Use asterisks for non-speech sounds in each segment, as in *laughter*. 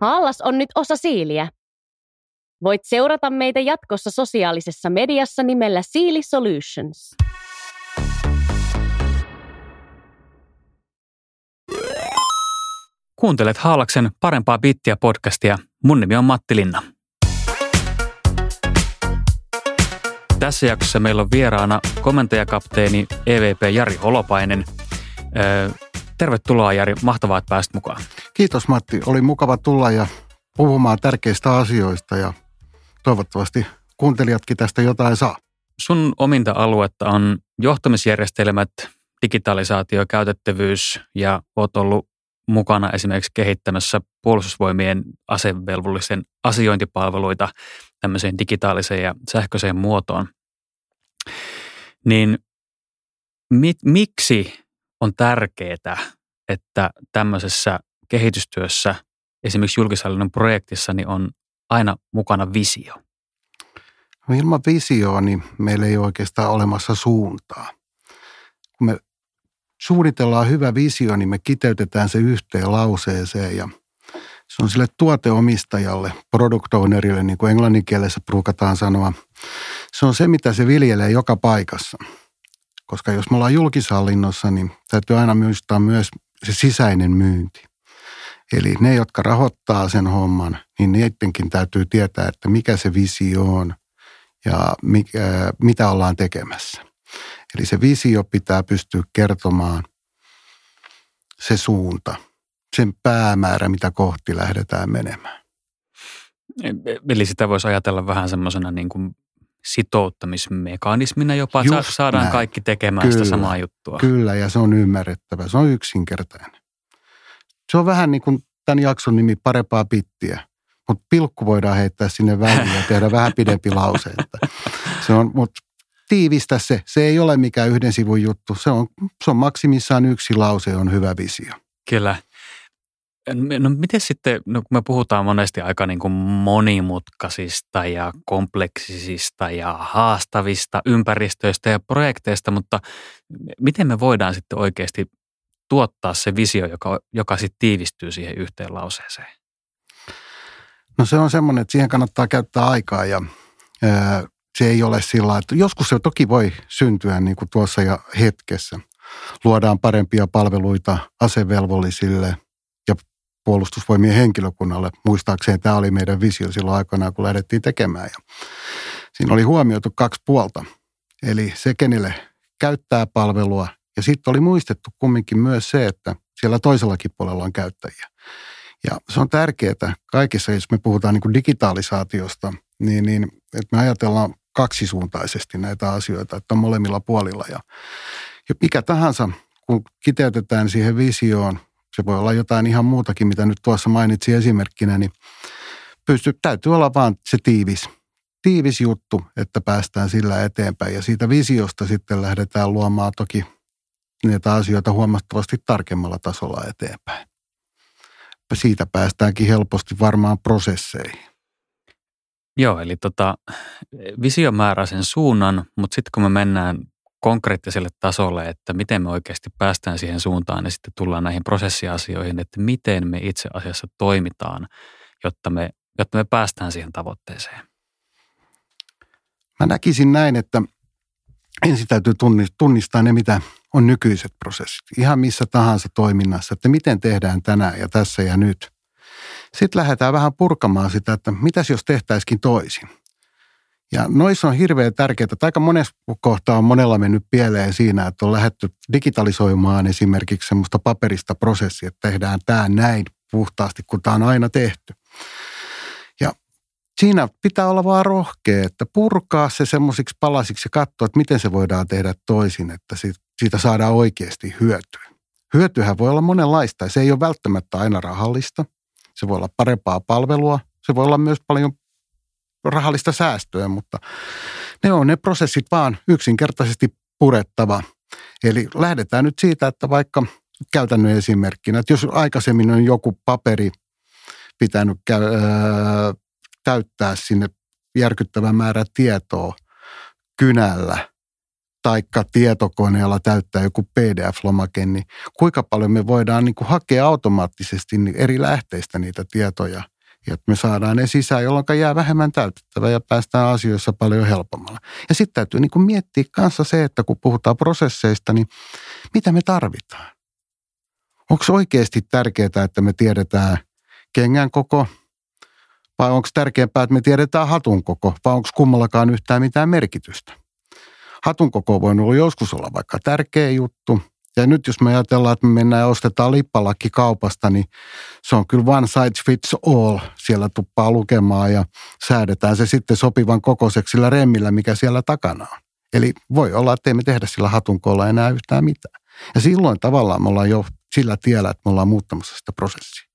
Haallas on nyt osa Siiliä. Voit seurata meitä jatkossa sosiaalisessa mediassa nimellä Siili Solutions. Kuuntelet Haalaksen parempaa bittiä podcastia. Mun nimi on Matti Linna. Tässä jaksossa meillä on vieraana komentajakapteeni EVP Jari Holopainen. Tervetuloa Jari, mahtavaa, että pääsit mukaan. Kiitos Matti, oli mukava tulla ja puhumaan tärkeistä asioista ja toivottavasti kuuntelijatkin tästä jotain saa. Sun ominta aluetta on johtamisjärjestelmät, digitalisaatio, käytettävyys ja oot ollut mukana esimerkiksi kehittämässä puolustusvoimien asevelvollisen asiointipalveluita tämmöiseen digitaaliseen ja sähköiseen muotoon. Niin mit, miksi on tärkeää, että tämmöisessä kehitystyössä, esimerkiksi julkishallinnon projektissa, niin on aina mukana visio? Ilman visioa niin meillä ei oikeastaan olemassa suuntaa. Kun me suunnitellaan hyvä visio, niin me kiteytetään se yhteen lauseeseen ja se on sille tuoteomistajalle, product ownerille, niin kuin englanninkielessä pruukataan sanoa. Se on se, mitä se viljelee joka paikassa. Koska jos me ollaan julkishallinnossa, niin täytyy aina muistaa myös se sisäinen myynti. Eli ne, jotka rahoittaa sen homman, niin niidenkin täytyy tietää, että mikä se visio on ja mikä, mitä ollaan tekemässä. Eli se visio pitää pystyä kertomaan se suunta, sen päämäärä, mitä kohti lähdetään menemään. Eli sitä voisi ajatella vähän semmoisena niin kuin sitouttamismekanismina jopa, että saadaan näin. kaikki tekemään kyllä, sitä samaa juttua. Kyllä, ja se on ymmärrettävä. Se on yksinkertainen. Se on vähän niin kuin tämän jakson nimi parempaa pittiä, mutta pilkku voidaan heittää sinne väliin ja tehdä vähän pidempi *laughs* lause. Että se on, mutta tiivistä se. Se ei ole mikään yhden sivun juttu. Se on, se on maksimissaan yksi lause, on hyvä visio. Kyllä. No miten sitten, no kun me puhutaan monesti aika niin kuin monimutkaisista ja kompleksisista ja haastavista ympäristöistä ja projekteista, mutta miten me voidaan sitten oikeasti tuottaa se visio, joka, joka sitten tiivistyy siihen yhteen lauseeseen? No se on semmoinen, että siihen kannattaa käyttää aikaa ja se ei ole sillä että joskus se toki voi syntyä niin kuin tuossa ja hetkessä. Luodaan parempia palveluita asevelvollisille puolustusvoimien henkilökunnalle. Muistaakseni tämä oli meidän visio silloin aikanaan, kun lähdettiin tekemään. Ja siinä oli huomioitu kaksi puolta. Eli se, kenelle käyttää palvelua. Ja sitten oli muistettu kumminkin myös se, että siellä toisellakin puolella on käyttäjiä. Ja se on tärkeää kaikissa, jos me puhutaan niin kuin digitalisaatiosta, niin, niin että me ajatellaan kaksisuuntaisesti näitä asioita, että on molemmilla puolilla. Ja, ja mikä tahansa, kun kiteytetään siihen visioon, se voi olla jotain ihan muutakin, mitä nyt tuossa mainitsin esimerkkinä, niin pysty, täytyy olla vaan se tiivis, tiivis juttu, että päästään sillä eteenpäin. Ja siitä visiosta sitten lähdetään luomaan toki näitä asioita huomattavasti tarkemmalla tasolla eteenpäin. Siitä päästäänkin helposti varmaan prosesseihin. Joo, eli tota, visio määrää sen suunnan, mutta sitten kun me mennään konkreettiselle tasolle, että miten me oikeasti päästään siihen suuntaan, niin sitten tullaan näihin prosessiasioihin, että miten me itse asiassa toimitaan, jotta me, jotta me päästään siihen tavoitteeseen. Mä näkisin näin, että ensin täytyy tunnistaa ne, mitä on nykyiset prosessit. Ihan missä tahansa toiminnassa, että miten tehdään tänään ja tässä ja nyt. Sitten lähdetään vähän purkamaan sitä, että mitäs jos tehtäisikin toisin. Ja noissa on hirveän tärkeää, että aika monessa kohtaa on monella mennyt pieleen siinä, että on lähdetty digitalisoimaan esimerkiksi semmoista paperista prosessia, että tehdään tämä näin puhtaasti, kun tämä on aina tehty. Ja siinä pitää olla vaan rohkea, että purkaa se semmoisiksi palasiksi ja katsoa, että miten se voidaan tehdä toisin, että siitä saadaan oikeasti hyötyä. Hyötyhän voi olla monenlaista ja se ei ole välttämättä aina rahallista – se voi olla parempaa palvelua, se voi olla myös paljon rahallista säästöä, mutta ne on ne prosessit vaan yksinkertaisesti purettava. Eli lähdetään nyt siitä, että vaikka käytännön esimerkkinä, että jos aikaisemmin on joku paperi pitänyt ää, täyttää sinne järkyttävän määrä tietoa kynällä taikka tietokoneella täyttää joku PDF-lomake, niin kuinka paljon me voidaan niin kuin hakea automaattisesti eri lähteistä niitä tietoja, että me saadaan ne sisään, jolloin jää vähemmän täytettävä ja päästään asioissa paljon helpommalla. Ja sitten täytyy niin miettiä kanssa se, että kun puhutaan prosesseista, niin mitä me tarvitaan? Onko oikeasti tärkeää, että me tiedetään kengän koko, vai onko tärkeämpää, että me tiedetään hatun koko, vai onko kummallakaan yhtään mitään merkitystä? Hatun koko voi olla joskus olla vaikka tärkeä juttu. Ja nyt jos me ajatellaan, että me mennään ja ostetaan lippalakki kaupasta, niin se on kyllä one size fits all. Siellä tuppaa lukemaan ja säädetään se sitten sopivan kokoiseksi sillä remmillä, mikä siellä takana on. Eli voi olla, että emme tehdä sillä hatunkolla enää yhtään mitään. Ja silloin tavallaan me ollaan jo sillä tiellä, että me ollaan muuttamassa sitä prosessia.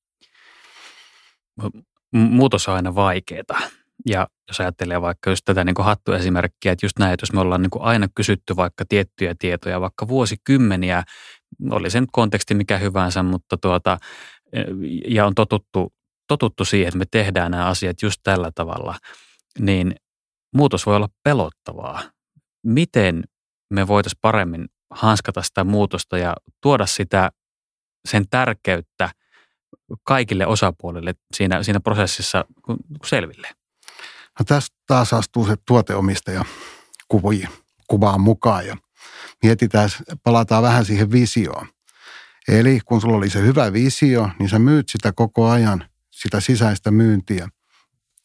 Muutos on aina vaikeaa. Ja jos ajattelee vaikka just tätä niin hattuesimerkkiä, että just näin, että jos me ollaan niin aina kysytty vaikka tiettyjä tietoja, vaikka vuosikymmeniä, oli se nyt konteksti mikä hyvänsä, mutta tuota, ja on totuttu, totuttu siihen, että me tehdään nämä asiat just tällä tavalla, niin muutos voi olla pelottavaa. Miten me voitaisiin paremmin hanskata sitä muutosta ja tuoda sitä sen tärkeyttä kaikille osapuolille siinä, siinä prosessissa selville? No tästä taas astuu se tuoteomistaja kuviin, kuvaan mukaan ja mietitään, palataan vähän siihen visioon. Eli kun sulla oli se hyvä visio, niin sä myyt sitä koko ajan, sitä sisäistä myyntiä.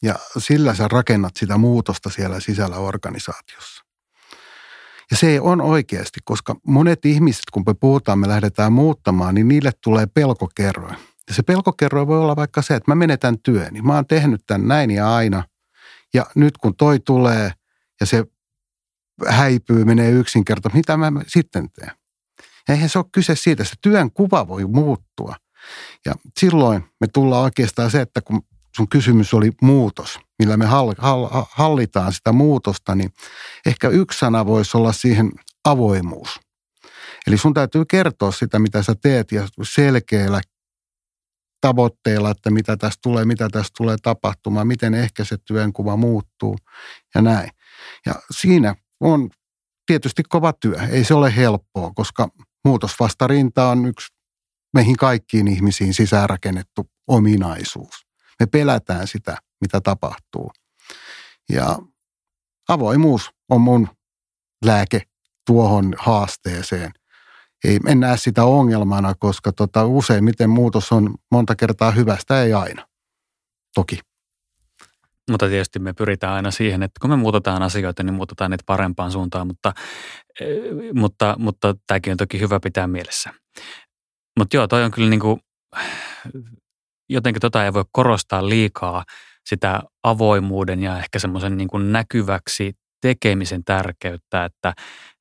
Ja sillä sä rakennat sitä muutosta siellä sisällä organisaatiossa. Ja se on oikeasti, koska monet ihmiset, kun me puhutaan, me lähdetään muuttamaan, niin niille tulee pelkokerroin. Ja se pelkokerroin voi olla vaikka se, että mä menetän työni. Mä oon tehnyt tämän näin ja aina. Ja nyt kun toi tulee ja se häipyy, menee yksinkertaisesti, mitä mä sitten teen? Eihän se ole kyse siitä, että työn kuva voi muuttua. Ja silloin me tullaan oikeastaan se, että kun sun kysymys oli muutos, millä me hallitaan sitä muutosta, niin ehkä yksi sana voisi olla siihen avoimuus. Eli sun täytyy kertoa sitä, mitä sä teet ja selkeällä tavoitteilla, että mitä tästä tulee, mitä tästä tulee tapahtumaan, miten ehkä se työnkuva muuttuu ja näin. Ja siinä on tietysti kova työ. Ei se ole helppoa, koska muutosvastarinta on yksi meihin kaikkiin ihmisiin sisäänrakennettu ominaisuus. Me pelätään sitä, mitä tapahtuu. Ja avoimuus on mun lääke tuohon haasteeseen – ei, en näe sitä ongelmana, koska tota, useimmiten muutos on monta kertaa hyvästä, ei aina. Toki. Mutta tietysti me pyritään aina siihen, että kun me muutetaan asioita, niin muutetaan niitä parempaan suuntaan, mutta, eh, mutta, mutta tämäkin on toki hyvä pitää mielessä. Mutta joo, toi on kyllä niin kuin, jotenkin tota ei voi korostaa liikaa sitä avoimuuden ja ehkä semmoisen niin näkyväksi tekemisen tärkeyttä, että,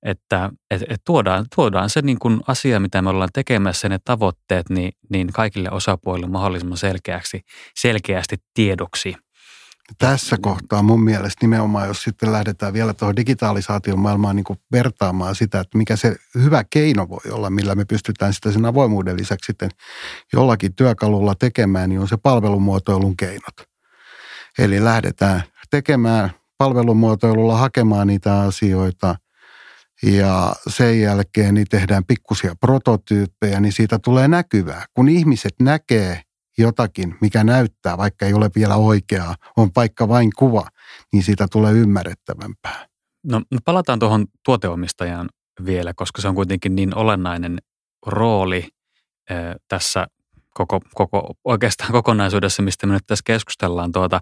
että et, et tuodaan, tuodaan se niin kuin asia, mitä me ollaan tekemässä, ne tavoitteet, niin, niin kaikille osapuolille mahdollisimman selkeästi, selkeästi tiedoksi. Tässä kohtaa mun mielestä nimenomaan, jos sitten lähdetään vielä tuohon digitalisaation maailmaan niin kuin vertaamaan sitä, että mikä se hyvä keino voi olla, millä me pystytään sitä sen avoimuuden lisäksi sitten jollakin työkalulla tekemään, niin on se palvelumuotoilun keinot. Eli lähdetään tekemään palvelumuotoilulla hakemaan niitä asioita ja sen jälkeen niin tehdään pikkusia prototyyppejä, niin siitä tulee näkyvää. Kun ihmiset näkee jotakin, mikä näyttää, vaikka ei ole vielä oikeaa, on vaikka vain kuva, niin siitä tulee ymmärrettävämpää. No, no palataan tuohon tuoteomistajaan vielä, koska se on kuitenkin niin olennainen rooli tässä koko, koko oikeastaan kokonaisuudessa, mistä me nyt tässä keskustellaan. Tuota,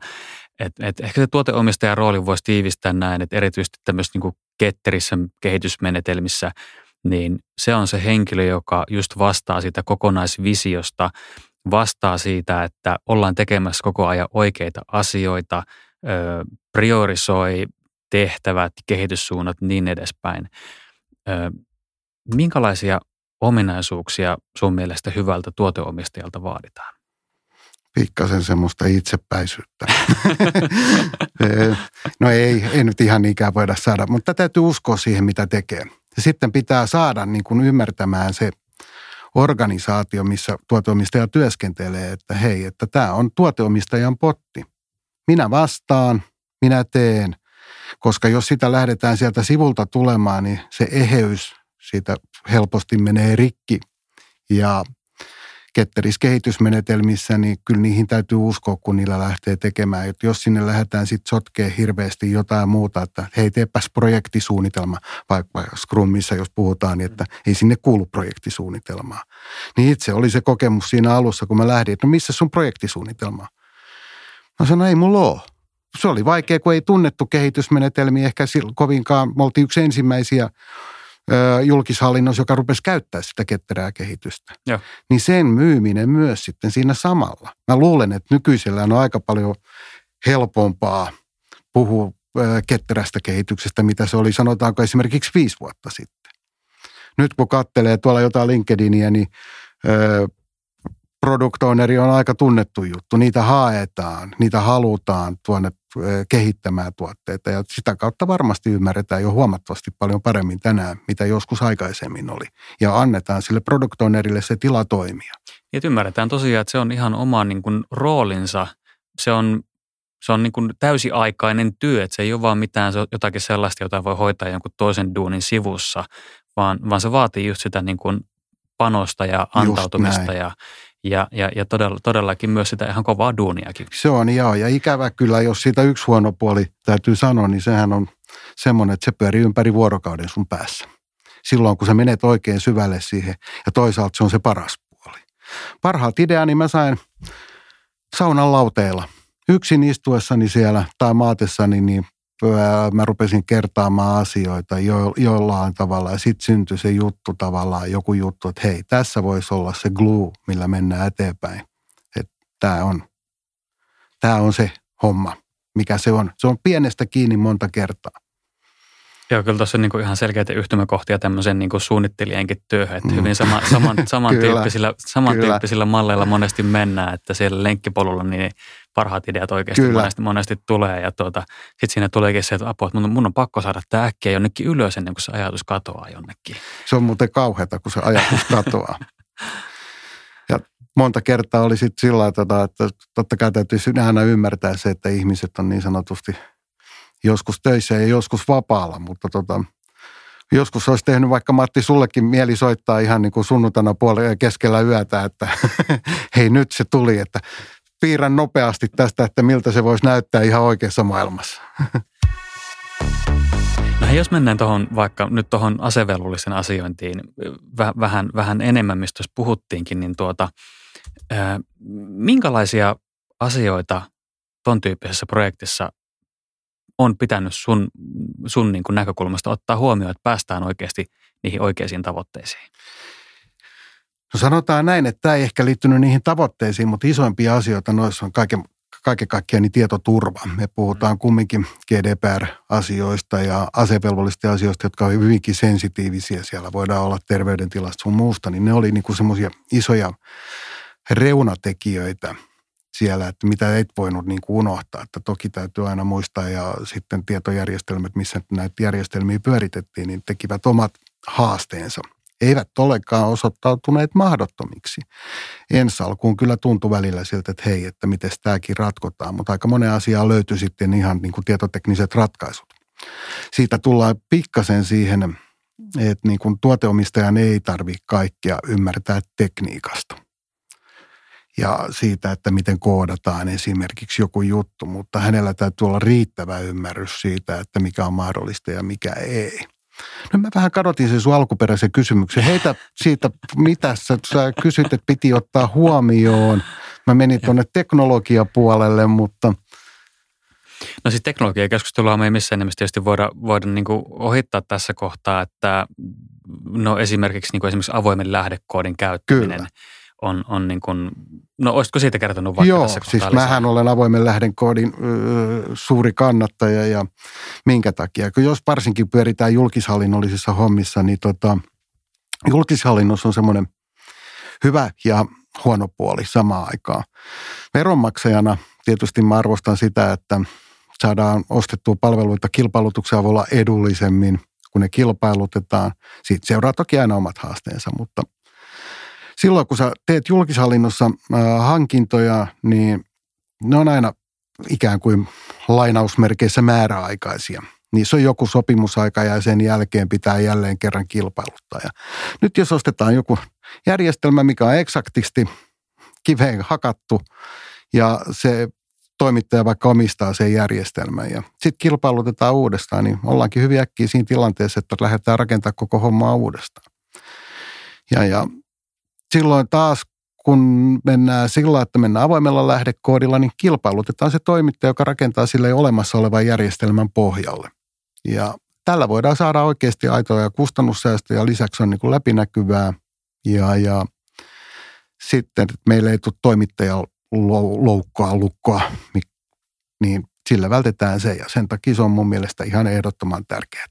et, et ehkä se tuoteomistajan rooli voisi tiivistää näin, että erityisesti tämmöisissä niin ketterissä kehitysmenetelmissä, niin se on se henkilö, joka just vastaa siitä kokonaisvisiosta, vastaa siitä, että ollaan tekemässä koko ajan oikeita asioita, ö, priorisoi tehtävät, kehityssuunnat, niin edespäin. Ö, minkälaisia ominaisuuksia sun mielestä hyvältä tuoteomistajalta vaaditaan? Pikkasen semmoista itsepäisyyttä. *laughs* no ei, ei nyt ihan niinkään voida saada, mutta täytyy uskoa siihen, mitä tekee. Ja sitten pitää saada niin kuin ymmärtämään se organisaatio, missä tuoteomistaja työskentelee, että hei, että tämä on tuoteomistajan potti. Minä vastaan, minä teen. Koska jos sitä lähdetään sieltä sivulta tulemaan, niin se eheys siitä helposti menee rikki. Ja ketterissä kehitysmenetelmissä, niin kyllä niihin täytyy uskoa, kun niillä lähtee tekemään. Et jos sinne lähdetään sitten sotkee hirveästi jotain muuta, että hei teepäs projektisuunnitelma, vaikka Scrumissa jos puhutaan, niin että ei sinne kuulu projektisuunnitelmaa. Niin itse oli se kokemus siinä alussa, kun mä lähdin, että no missä sun projektisuunnitelma Mä sanoin, ei mulla ole. Se oli vaikea, kun ei tunnettu kehitysmenetelmiä ehkä kovinkaan. Me oltiin yksi ensimmäisiä julkishallinnossa, joka rupesi käyttää sitä ketterää kehitystä. Joo. Niin sen myyminen myös sitten siinä samalla. Mä luulen, että nykyisellään on aika paljon helpompaa puhua ketterästä kehityksestä, mitä se oli sanotaanko esimerkiksi viisi vuotta sitten. Nyt kun katselee tuolla jotain LinkedInia, niin product owneri on aika tunnettu juttu. Niitä haetaan, niitä halutaan tuonne kehittämään tuotteita ja sitä kautta varmasti ymmärretään jo huomattavasti paljon paremmin tänään, mitä joskus aikaisemmin oli. Ja annetaan sille product ownerille se tila toimia. Ja ymmärretään tosiaan, että se on ihan oma niin kuin, roolinsa. Se on, se on niin kuin täysiaikainen työ, että se ei ole vaan mitään se jotakin sellaista, jota voi hoitaa jonkun toisen duunin sivussa, vaan, vaan se vaatii just sitä niin kuin panosta ja antautumista ja, ja, ja, ja todella, todellakin myös sitä ihan kovaa duuniakin. Se on joo, ja ikävä kyllä, jos siitä yksi huono puoli täytyy sanoa, niin sehän on semmoinen, että se pyörii ympäri vuorokauden sun päässä. Silloin, kun sä menet oikein syvälle siihen, ja toisaalta se on se paras puoli. Parhaat ideani mä sain saunan lauteilla. Yksin istuessani siellä tai maatessani, niin mä rupesin kertaamaan asioita jo, jollain tavalla ja sitten syntyi se juttu tavallaan, joku juttu, että hei, tässä voisi olla se glue, millä mennään eteenpäin. Että tämä on, tämä on se homma, mikä se on. Se on pienestä kiinni monta kertaa. Joo, kyllä tuossa on niin ihan selkeitä yhtymäkohtia tämmöisen niin suunnittelijankin työhön, että mm. hyvin sama, saman, *laughs* samantyyppisillä, samantyyppisillä malleilla monesti mennään, että siellä lenkkipolulla niin parhaat ideat oikeasti monesti, monesti tulee ja tuota, sitten siinä tuleekin se, että apua, että mun, mun on pakko saada tämä äkkiä jonnekin ylös ennen kuin se ajatus katoaa jonnekin. Se on muuten kauheata, kun se ajatus *laughs* katoaa. ja monta kertaa oli sitten sillä tavalla, että totta kai täytyy aina ymmärtää se, että ihmiset on niin sanotusti joskus töissä ja joskus vapaalla, mutta tota, joskus olisi tehnyt vaikka Matti sullekin mieli soittaa ihan niin kuin sunnuntaina puolella keskellä yötä, että *laughs* hei nyt se tuli, että piirrän nopeasti tästä, että miltä se voisi näyttää ihan oikeassa maailmassa. *laughs* No jos mennään tuohon vaikka nyt tuohon asevelvollisen asiointiin väh, vähän, vähän enemmän, mistä puhuttiinkin, niin tuota, minkälaisia asioita tuon tyyppisessä projektissa on pitänyt sun, sun niin kuin näkökulmasta ottaa huomioon, että päästään oikeasti niihin oikeisiin tavoitteisiin? No sanotaan näin, että tämä ei ehkä liittynyt niihin tavoitteisiin, mutta isoimpia asioita noissa on kaiken, kaiken kaikkiaan niin tietoturva. Me puhutaan kumminkin GDPR-asioista ja asevelvollisten asioista, jotka ovat hyvinkin sensitiivisiä. Siellä voidaan olla terveydentilasta sun muusta, niin ne oli niin semmoisia isoja reunatekijöitä siellä, että mitä et voinut niin kuin unohtaa. Että toki täytyy aina muistaa ja sitten tietojärjestelmät, missä näitä järjestelmiä pyöritettiin, niin tekivät omat haasteensa – eivät olekaan osoittautuneet mahdottomiksi. Ensi alkuun kyllä tuntui välillä siltä, että hei, että miten tämäkin ratkotaan, mutta aika monen asiaa löytyi sitten ihan niin kuin tietotekniset ratkaisut. Siitä tullaan pikkasen siihen, että niin kuin tuoteomistajan ei tarvitse kaikkia ymmärtää tekniikasta ja siitä, että miten koodataan esimerkiksi joku juttu, mutta hänellä täytyy olla riittävä ymmärrys siitä, että mikä on mahdollista ja mikä ei. No mä vähän kadotin sen sun alkuperäisen kysymyksen. Heitä siitä, mitä sä, sä kysyt, että piti ottaa huomioon. Mä menin tuonne teknologiapuolelle, mutta... No siis teknologiakeskustelua me ei missään nimessä tietysti voida, voida niin ohittaa tässä kohtaa, että no esimerkiksi, niin kuin esimerkiksi avoimen lähdekoodin käyttäminen. Kyllä on, on niin kuin, no olisitko siitä kertonut vaikka Joo, tässä siis lisää? mähän olen avoimen lähdekoodin ö, suuri kannattaja ja minkä takia? Kun jos varsinkin pyöritään julkishallinnollisissa hommissa, niin tota, julkishallinnossa on semmoinen hyvä ja huono puoli samaan aikaan. Veronmaksajana tietysti mä arvostan sitä, että saadaan ostettua palveluita kilpailutuksen avulla edullisemmin, kun ne kilpailutetaan. Siitä seuraa toki aina omat haasteensa, mutta – silloin kun sä teet julkishallinnossa hankintoja, niin ne on aina ikään kuin lainausmerkeissä määräaikaisia. Niissä on joku sopimusaika ja sen jälkeen pitää jälleen kerran kilpailuttaa. Ja nyt jos ostetaan joku järjestelmä, mikä on eksaktisti kiveen hakattu ja se toimittaja vaikka omistaa sen järjestelmän ja sitten kilpailutetaan uudestaan, niin ollaankin hyvin äkkiä siinä tilanteessa, että lähdetään rakentamaan koko hommaa uudestaan. Ja, ja silloin taas kun mennään sillä, että mennään avoimella lähdekoodilla, niin kilpailutetaan se toimittaja, joka rakentaa sille olemassa olevan järjestelmän pohjalle. Ja tällä voidaan saada oikeasti aitoja kustannussäästöjä, lisäksi on niin kuin läpinäkyvää ja, ja sitten että meillä ei tule toimittaja loukkoa, lukkoa, niin sillä vältetään se ja sen takia se on mun mielestä ihan ehdottoman tärkeää.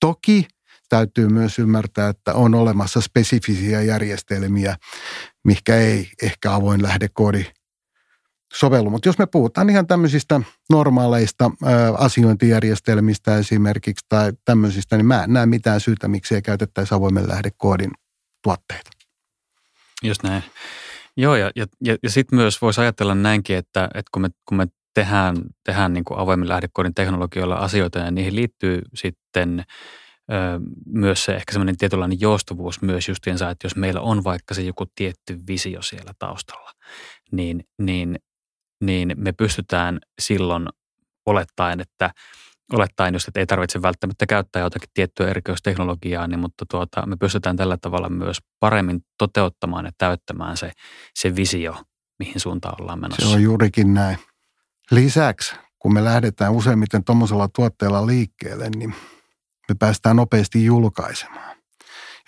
Toki täytyy myös ymmärtää, että on olemassa spesifisiä järjestelmiä, mikä ei ehkä avoin lähdekoodi sovellu. Mutta jos me puhutaan ihan tämmöisistä normaaleista ää, asiointijärjestelmistä esimerkiksi tai tämmöisistä, niin mä en näe mitään syytä, miksi ei käytettäisi avoimen lähdekoodin tuotteita. Just näin. Joo, ja, ja, ja, ja sitten myös voisi ajatella näinkin, että, että kun me, kun me tehdään, tehdään niin kuin avoimen lähdekoodin teknologioilla asioita ja niihin liittyy sitten myös se ehkä semmoinen tietynlainen joustavuus myös justiinsa, että jos meillä on vaikka se joku tietty visio siellä taustalla, niin, niin, niin me pystytään silloin olettaen, että olettaen just, että ei tarvitse välttämättä käyttää jotakin tiettyä erikoisteknologiaa, niin, mutta tuota, me pystytään tällä tavalla myös paremmin toteuttamaan ja täyttämään se, se visio, mihin suuntaan ollaan menossa. Se on juurikin näin. Lisäksi, kun me lähdetään useimmiten tuommoisella tuotteella liikkeelle, niin me päästään nopeasti julkaisemaan.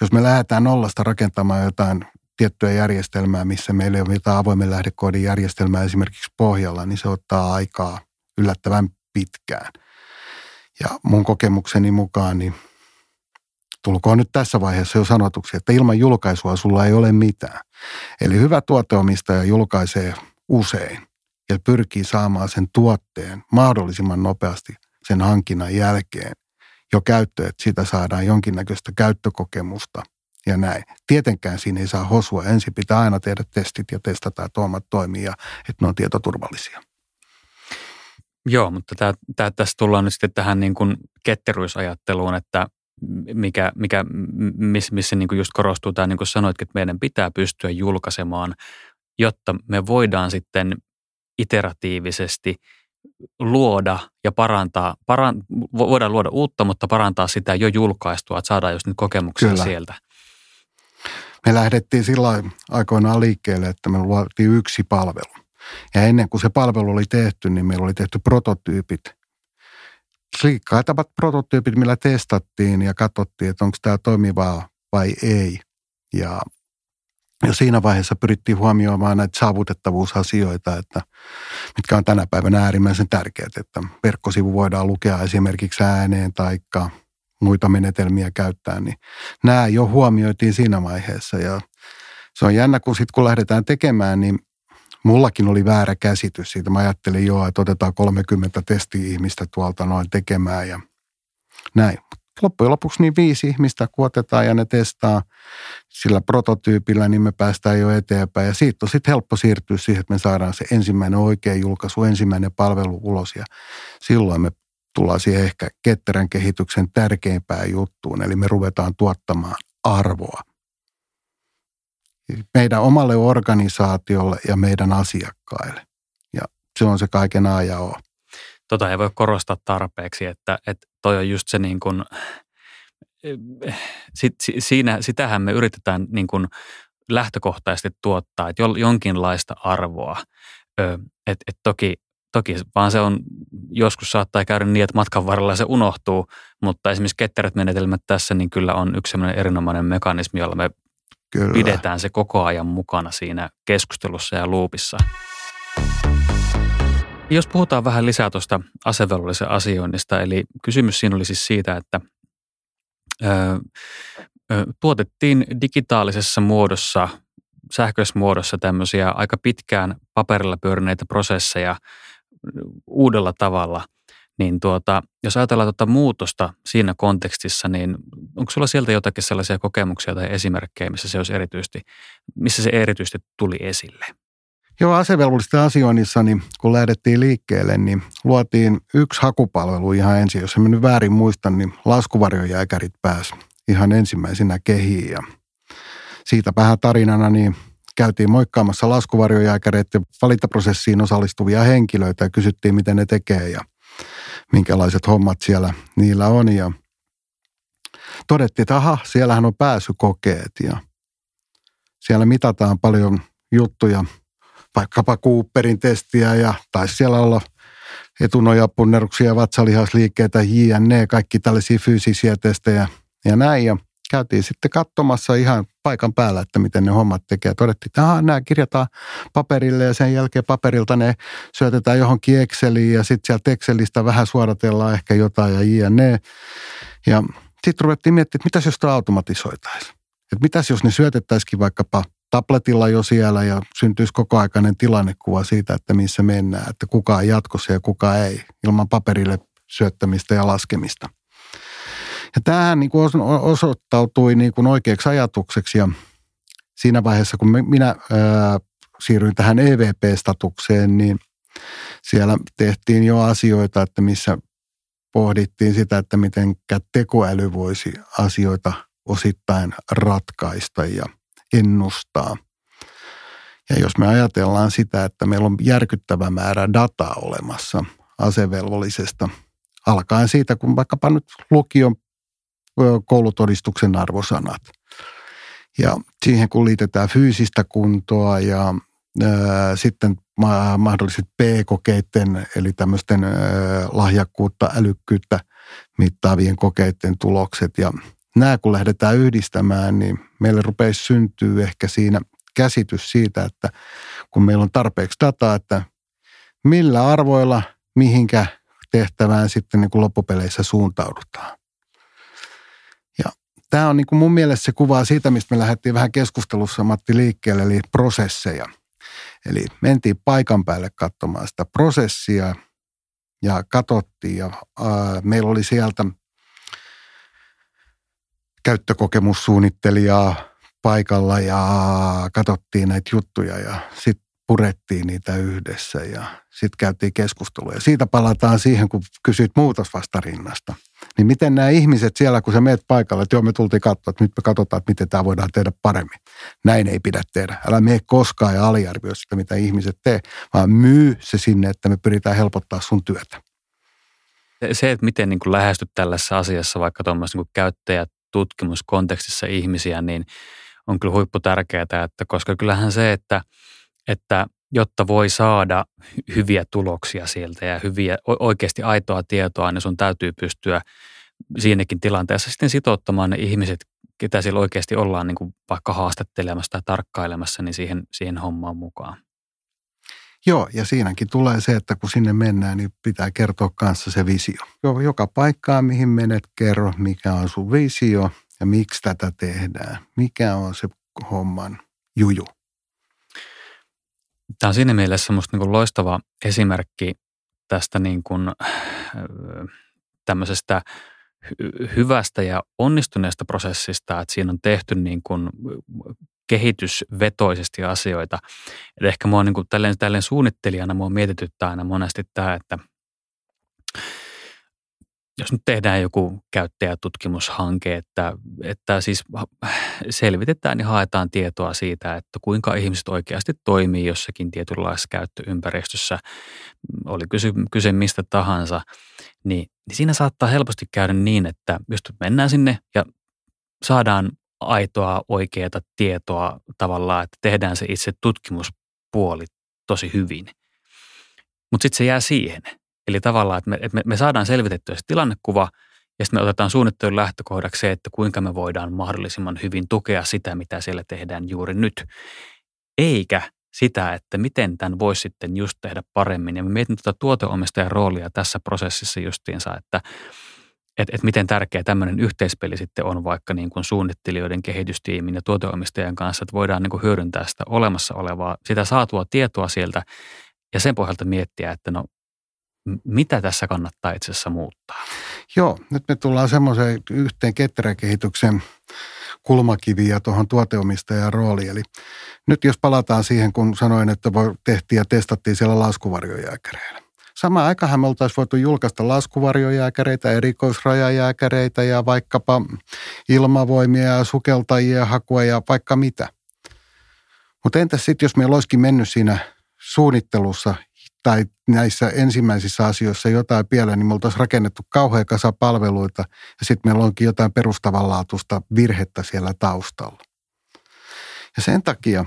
Jos me lähdetään nollasta rakentamaan jotain tiettyä järjestelmää, missä meillä on jotain avoimen lähdekoodin järjestelmää esimerkiksi pohjalla, niin se ottaa aikaa yllättävän pitkään. Ja mun kokemukseni mukaan, niin tulkoon nyt tässä vaiheessa jo sanotuksi, että ilman julkaisua sulla ei ole mitään. Eli hyvä tuoteomistaja julkaisee usein ja pyrkii saamaan sen tuotteen mahdollisimman nopeasti sen hankinnan jälkeen jo käyttöön, että siitä saadaan jonkinnäköistä käyttökokemusta ja näin. Tietenkään siinä ei saa hosua. Ensin pitää aina tehdä testit ja testata, että hommat toimii ja että ne on tietoturvallisia. Joo, mutta tää, tää, tässä tullaan nyt sitten tähän niin kuin ketteryysajatteluun, että mikä, mikä, missä, missä niin kuin just korostuu tämä, niin kuin sanoitkin, että meidän pitää pystyä julkaisemaan, jotta me voidaan sitten iteratiivisesti luoda ja parantaa, paran, voidaan luoda uutta, mutta parantaa sitä jo julkaistua, että saadaan just nyt kokemuksia Kyllä. sieltä. Me lähdettiin sillä aikoinaan liikkeelle, että me luotiin yksi palvelu. Ja ennen kuin se palvelu oli tehty, niin meillä oli tehty prototyypit. Klikkaitavat prototyypit, millä testattiin ja katsottiin, että onko tämä toimivaa vai ei. Ja ja siinä vaiheessa pyrittiin huomioimaan näitä saavutettavuusasioita, että mitkä on tänä päivänä äärimmäisen tärkeät, että verkkosivu voidaan lukea esimerkiksi ääneen tai muita menetelmiä käyttää, niin nämä jo huomioitiin siinä vaiheessa. Ja se on jännä, kun sitten kun lähdetään tekemään, niin mullakin oli väärä käsitys siitä. Mä ajattelin jo, että otetaan 30 testi-ihmistä tuolta noin tekemään ja näin. Loppujen lopuksi niin viisi ihmistä kun otetaan ja ne testaa sillä prototyypillä, niin me päästään jo eteenpäin. Ja siitä on sitten helppo siirtyä siihen, että me saadaan se ensimmäinen oikea julkaisu, ensimmäinen palvelu ulos ja silloin me tullaan siihen ehkä ketterän kehityksen tärkeimpään juttuun, eli me ruvetaan tuottamaan arvoa meidän omalle organisaatiolle ja meidän asiakkaille. Ja se on se kaiken A ja O tota ei voi korostaa tarpeeksi, että, että toi on just se niin kuin, sit, siinä, sitähän me yritetään niin kuin lähtökohtaisesti tuottaa, että jonkinlaista arvoa. Että et toki, toki vaan se on, joskus saattaa käydä niin, että matkan varrella se unohtuu, mutta esimerkiksi ketterät menetelmät tässä niin kyllä on yksi sellainen erinomainen mekanismi, jolla me kyllä. pidetään se koko ajan mukana siinä keskustelussa ja luupissa. Jos puhutaan vähän lisää tuosta asevelvollisen asioinnista, eli kysymys siinä oli siis siitä, että tuotettiin digitaalisessa muodossa, sähköisessä muodossa tämmöisiä aika pitkään paperilla pyörineitä prosesseja uudella tavalla, niin tuota, jos ajatellaan tuota muutosta siinä kontekstissa, niin onko sulla sieltä jotakin sellaisia kokemuksia tai esimerkkejä, missä se, olisi erityisesti, missä se erityisesti tuli esille? Joo, asevelvollisten asioinnissa, niin kun lähdettiin liikkeelle, niin luotiin yksi hakupalvelu ihan ensin. Jos en nyt väärin muista, niin laskuvarjojääkärit pääs ihan ensimmäisenä kehiin. Ja siitä vähän tarinana, niin käytiin moikkaamassa laskuvarjojääkäreiden valintaprosessiin osallistuvia henkilöitä ja kysyttiin, miten ne tekee ja minkälaiset hommat siellä niillä on. Ja todettiin, että aha, siellähän on pääsykokeet ja siellä mitataan paljon juttuja, vaikkapa Cooperin testiä ja taisi siellä olla etunojapunneruksia, vatsalihasliikkeitä, JNE, kaikki tällaisia fyysisiä testejä ja näin. Ja käytiin sitten katsomassa ihan paikan päällä, että miten ne hommat tekee. Todettiin, että nämä kirjataan paperille ja sen jälkeen paperilta ne syötetään johonkin Exceliin ja sitten sieltä Excelistä vähän suoratellaan ehkä jotain ja jne. Ja sitten ruvettiin miettimään, että mitäs jos tämä automatisoitaisiin. Että mitäs jos ne syötettäisikin vaikkapa tabletilla jo siellä ja syntyisi koko aikainen tilannekuva siitä, että missä mennään, että kuka on jatkossa ja kuka ei, ilman paperille syöttämistä ja laskemista. Ja tämähän niin kuin osoittautui niin kuin oikeaksi ajatukseksi ja siinä vaiheessa, kun minä ää, siirryin tähän EVP-statukseen, niin siellä tehtiin jo asioita, että missä pohdittiin sitä, että miten tekoäly voisi asioita osittain ratkaista ja ennustaa. Ja jos me ajatellaan sitä, että meillä on järkyttävä määrä dataa olemassa asevelvollisesta, alkaen siitä, kun vaikkapa nyt lukion koulutodistuksen arvosanat. Ja siihen kun liitetään fyysistä kuntoa ja ää, sitten ma- mahdolliset P-kokeiden, eli tämmöisten ää, lahjakkuutta, älykkyyttä mittaavien kokeiden tulokset. Ja nämä kun lähdetään yhdistämään, niin meille rupeisi syntyä ehkä siinä käsitys siitä, että kun meillä on tarpeeksi dataa, että millä arvoilla mihinkä tehtävään sitten niin kuin loppupeleissä suuntaudutaan tämä on niin kuin mun mielestä se kuvaa siitä, mistä me lähdettiin vähän keskustelussa Matti liikkeelle, eli prosesseja. Eli mentiin paikan päälle katsomaan sitä prosessia ja katsottiin ja ää, meillä oli sieltä käyttökokemussuunnittelijaa paikalla ja katsottiin näitä juttuja ja sitten purettiin niitä yhdessä ja sitten käytiin keskustelua. Ja siitä palataan siihen, kun kysyit muutosvastarinnasta. Niin miten nämä ihmiset siellä, kun sä meet paikalle, että joo me tultiin katsoa, että nyt me katsotaan, että miten tämä voidaan tehdä paremmin. Näin ei pidä tehdä. Älä mene koskaan ja aliarvioi sitä, mitä ihmiset tee, vaan myy se sinne, että me pyritään helpottaa sun työtä. Se, että miten niin lähestyt tällaisessa asiassa vaikka tuommoisessa niin käyttäjätutkimuskontekstissa ihmisiä, niin on kyllä huippu tärkeää, että koska kyllähän se, että, että jotta voi saada hyviä tuloksia sieltä ja hyviä, oikeasti aitoa tietoa, niin sun täytyy pystyä siinäkin tilanteessa sitten sitouttamaan ne ihmiset, ketä siellä oikeasti ollaan niin kuin vaikka haastattelemassa tai tarkkailemassa, niin siihen, siihen hommaan mukaan. Joo, ja siinäkin tulee se, että kun sinne mennään, niin pitää kertoa kanssa se visio. Joka paikkaa, mihin menet, kerro, mikä on sun visio ja miksi tätä tehdään. Mikä on se homman juju. Tämä on siinä mielessä minusta niin loistava esimerkki tästä niin kuin, tämmöisestä hyvästä ja onnistuneesta prosessista, että siinä on tehty niin kuin kehitysvetoisesti asioita. Et ehkä mua niin kuin tälleen, tälleen suunnittelijana mua mietityttää aina monesti tämä, että jos nyt tehdään joku käyttäjätutkimushanke, että, että siis selvitetään ja haetaan tietoa siitä, että kuinka ihmiset oikeasti toimii jossakin tietynlaisessa käyttöympäristössä, oli kyse, kyse mistä tahansa, niin, niin siinä saattaa helposti käydä niin, että jos mennään sinne ja saadaan aitoa, oikeaa tietoa tavallaan, että tehdään se itse tutkimuspuoli tosi hyvin. Mutta sitten se jää siihen – Eli tavallaan, että me, että me, me saadaan selvitettyä se tilannekuva ja sitten me otetaan suunnittelun lähtökohdaksi se, että kuinka me voidaan mahdollisimman hyvin tukea sitä, mitä siellä tehdään juuri nyt. Eikä sitä, että miten tämän voisi sitten just tehdä paremmin. Ja me mietin tuota tuoteomistajan roolia tässä prosessissa justiinsa, että että et miten tärkeä tämmöinen yhteispeli sitten on vaikka niin kuin suunnittelijoiden, kehitystiimin ja tuoteomistajan kanssa, että voidaan niin kuin hyödyntää sitä olemassa olevaa, sitä saatua tietoa sieltä ja sen pohjalta miettiä, että no mitä tässä kannattaa itse asiassa muuttaa? Joo, nyt me tullaan semmoiseen yhteen ketteräkehityksen kulmakiviä tuohon tuoteomistajan rooliin. Eli nyt jos palataan siihen, kun sanoin, että tehtiin ja testattiin siellä laskuvarjojääkäreillä. Samaan aikaan me oltaisiin voitu julkaista laskuvarjojääkäreitä, erikoisrajajääkäreitä ja vaikkapa ilmavoimia ja sukeltajia hakua ja vaikka mitä. Mutta entäs sitten, jos meillä olisikin mennyt siinä suunnittelussa tai näissä ensimmäisissä asioissa jotain pieleen, niin me oltaisiin rakennettu kauhean kasa palveluita ja sitten meillä onkin jotain perustavanlaatuista virhettä siellä taustalla. Ja sen takia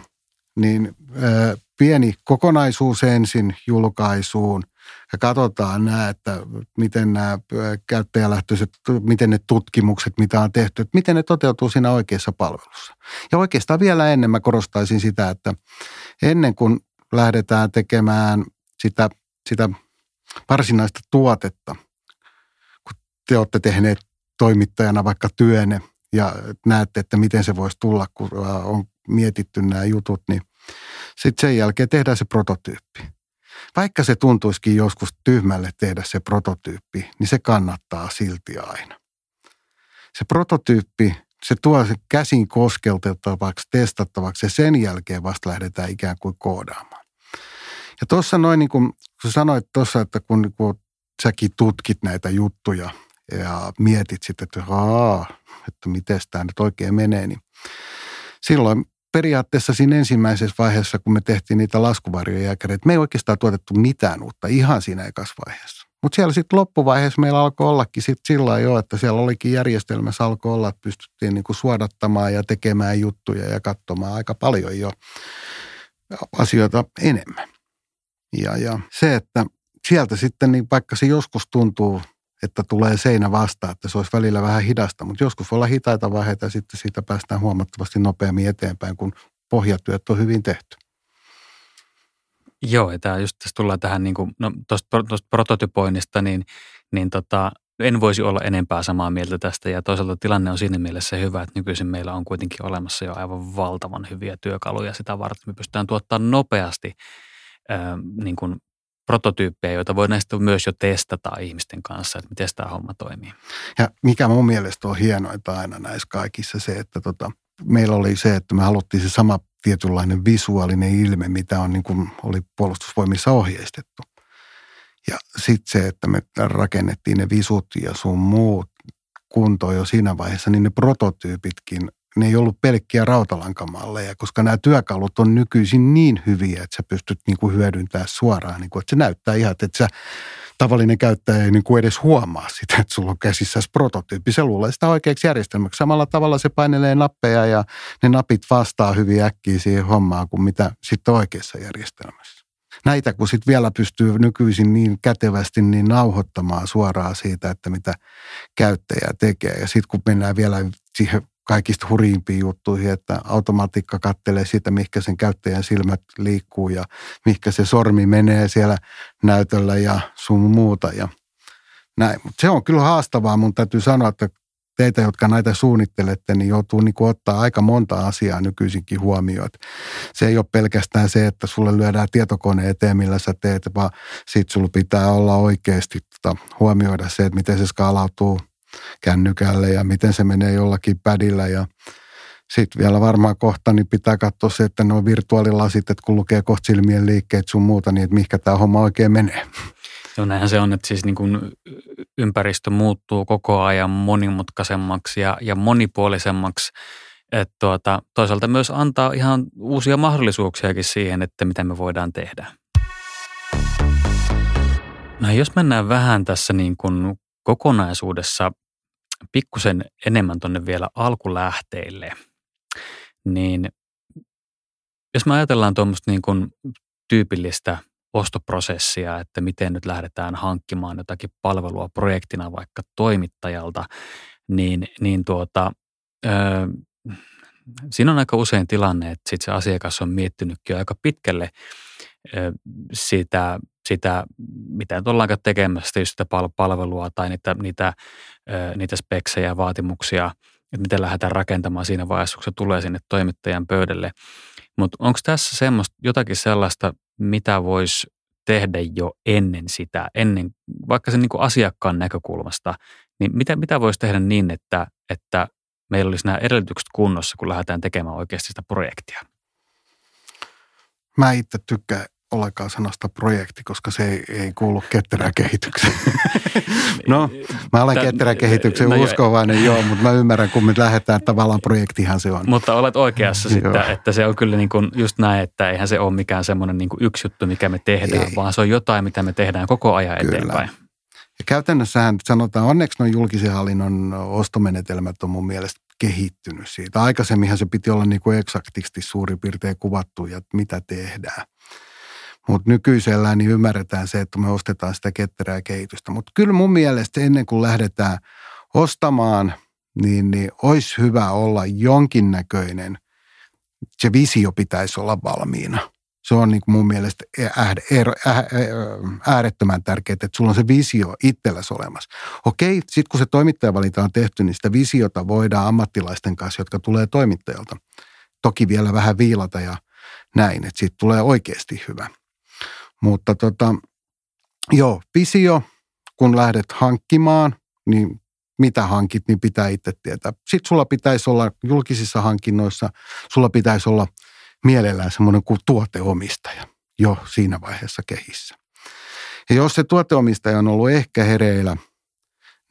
niin ö, pieni kokonaisuus ensin julkaisuun ja katsotaan nämä, että miten nämä käyttäjälähtöiset, miten ne tutkimukset, mitä on tehty, että miten ne toteutuu siinä oikeassa palvelussa. Ja oikeastaan vielä ennen mä korostaisin sitä, että ennen kuin lähdetään tekemään sitä, sitä varsinaista tuotetta, kun te olette tehneet toimittajana vaikka työnne ja näette, että miten se voisi tulla, kun on mietitty nämä jutut, niin sitten sen jälkeen tehdään se prototyyppi. Vaikka se tuntuisikin joskus tyhmälle tehdä se prototyyppi, niin se kannattaa silti aina. Se prototyyppi, se tuo se käsin koskeltettavaksi, testattavaksi ja sen jälkeen vasta lähdetään ikään kuin koodaamaan. Ja tuossa noin niin kuin, kun sanoit tuossa, että kun, niin kun säkin tutkit näitä juttuja ja mietit sitten, että haa, että miten tämä nyt oikein menee, niin silloin periaatteessa siinä ensimmäisessä vaiheessa, kun me tehtiin niitä laskuvarjojääkäreitä, me ei oikeastaan tuotettu mitään uutta ihan siinä ekassa vaiheessa. Mutta siellä sitten loppuvaiheessa meillä alkoi ollakin sitten sillä jo, että siellä olikin järjestelmässä alkoi olla, että pystyttiin niinku suodattamaan ja tekemään juttuja ja katsomaan aika paljon jo asioita enemmän. Ja, ja se, että sieltä sitten, niin vaikka se joskus tuntuu, että tulee seinä vastaan, että se olisi välillä vähän hidasta, mutta joskus voi olla hitaita vaiheita ja sitten siitä päästään huomattavasti nopeammin eteenpäin, kun pohjatyöt on hyvin tehty. Joo, ja tämä just tässä tullaan tähän niin kuin, no tuosta prototypoinnista, niin, niin tota, en voisi olla enempää samaa mieltä tästä ja toisaalta tilanne on siinä mielessä hyvä, että nykyisin meillä on kuitenkin olemassa jo aivan valtavan hyviä työkaluja sitä varten, me pystytään tuottamaan nopeasti niin kuin prototyyppejä, joita voi näistä myös jo testata ihmisten kanssa, että miten tämä homma toimii. Ja mikä mun mielestä on hienointa aina näissä kaikissa se, että tota, meillä oli se, että me haluttiin se sama tietynlainen visuaalinen ilme, mitä on niin kuin oli puolustusvoimissa ohjeistettu. Ja sitten se, että me rakennettiin ne visut ja sun muut kuntoon jo siinä vaiheessa, niin ne prototyypitkin ne ei ollut pelkkiä rautalankamalleja, koska nämä työkalut on nykyisin niin hyviä, että sä pystyt niin kuin hyödyntämään suoraan, niin kuin, että se näyttää ihan, että sä tavallinen käyttäjä ei niin kuin edes huomaa sitä, että sulla on käsissä prototyyppi. Se luulee sitä oikeaksi järjestelmäksi. Samalla tavalla se painelee nappeja ja ne napit vastaa hyvin äkkiä siihen hommaan kuin mitä sitten oikeassa järjestelmässä. Näitä kun sitten vielä pystyy nykyisin niin kätevästi niin nauhoittamaan suoraan siitä, että mitä käyttäjä tekee. Ja sitten kun mennään vielä siihen kaikista hurjimpiin juttuihin, että automatiikka kattelee sitä, mihinkä sen käyttäjän silmät liikkuu ja mihinkä se sormi menee siellä näytöllä ja sun muuta ja näin. Mutta se on kyllä haastavaa, mun täytyy sanoa, että teitä, jotka näitä suunnittelette, niin joutuu niin ottaa aika monta asiaa nykyisinkin huomioon. Se ei ole pelkästään se, että sulle lyödään tietokone eteen, millä sä teet, vaan sit sulla pitää olla oikeasti tota, huomioida se, että miten se skaalautuu kännykälle ja miten se menee jollakin pädillä ja sitten vielä varmaan kohta niin pitää katsoa se, että nuo virtuaalilasit, että kun lukee kohta silmien liikkeet sun muuta, niin että mihinkä tämä homma oikein menee. Joo, näinhän se on, että siis niin kuin ympäristö muuttuu koko ajan monimutkaisemmaksi ja, ja monipuolisemmaksi. Että tuota, toisaalta myös antaa ihan uusia mahdollisuuksiakin siihen, että mitä me voidaan tehdä. No jos mennään vähän tässä niin kuin kokonaisuudessa pikkusen enemmän tuonne vielä alkulähteille, niin jos me ajatellaan tuommoista niin kuin tyypillistä ostoprosessia, että miten nyt lähdetään hankkimaan jotakin palvelua projektina vaikka toimittajalta, niin, niin tuota, ö, siinä on aika usein tilanne, että sit se asiakas on miettinytkin aika pitkälle ö, sitä sitä, mitä nyt ollaankaan tekemässä, sitä palvelua tai niitä, niitä, niitä speksejä ja vaatimuksia, että miten lähdetään rakentamaan siinä vaiheessa, kun se tulee sinne toimittajan pöydälle. Mutta onko tässä semmoista, jotakin sellaista, mitä voisi tehdä jo ennen sitä, ennen, vaikka sen niin kuin asiakkaan näkökulmasta, niin mitä, mitä voisi tehdä niin, että, että meillä olisi nämä edellytykset kunnossa, kun lähdetään tekemään oikeasti sitä projektia? Mä itse tykkään ollenkaan sanasta projekti, koska se ei, ei kuulu ketterään kehitykseen. *laughs* no, mä olen ketterään kehityksen no, uskovainen, joo, mutta mä ymmärrän, kun me lähdetään, tavallaan projektihan se on. Mutta olet oikeassa sitten, että se on kyllä niin kuin just näin, että eihän se ole mikään semmoinen niin kuin yksi juttu, mikä me tehdään, ei. vaan se on jotain, mitä me tehdään koko ajan kyllä. eteenpäin. Ja käytännössähän sanotaan, onneksi noin julkisen hallinnon ostomenetelmät on mun mielestä kehittynyt siitä. Aikaisemminhan se piti olla niin kuin eksaktisti suurin piirtein kuvattu ja mitä tehdään. Mutta nykyisellään niin ymmärretään se, että me ostetaan sitä ketterää kehitystä. Mutta kyllä mun mielestä ennen kuin lähdetään ostamaan, niin, niin olisi hyvä olla jonkinnäköinen, se visio pitäisi olla valmiina. Se on niin kuin mun mielestä äärettömän tärkeää, että sulla on se visio itselläsi olemassa. Okei, sitten kun se toimittajavalinta on tehty, niin sitä visiota voidaan ammattilaisten kanssa, jotka tulee toimittajalta, toki vielä vähän viilata ja näin, että siitä tulee oikeasti hyvä. Mutta tota, joo, visio, kun lähdet hankkimaan, niin mitä hankit, niin pitää itse tietää. Sitten sulla pitäisi olla julkisissa hankinnoissa, sulla pitäisi olla mielellään semmoinen kuin tuoteomistaja jo siinä vaiheessa kehissä. Ja jos se tuoteomistaja on ollut ehkä hereillä,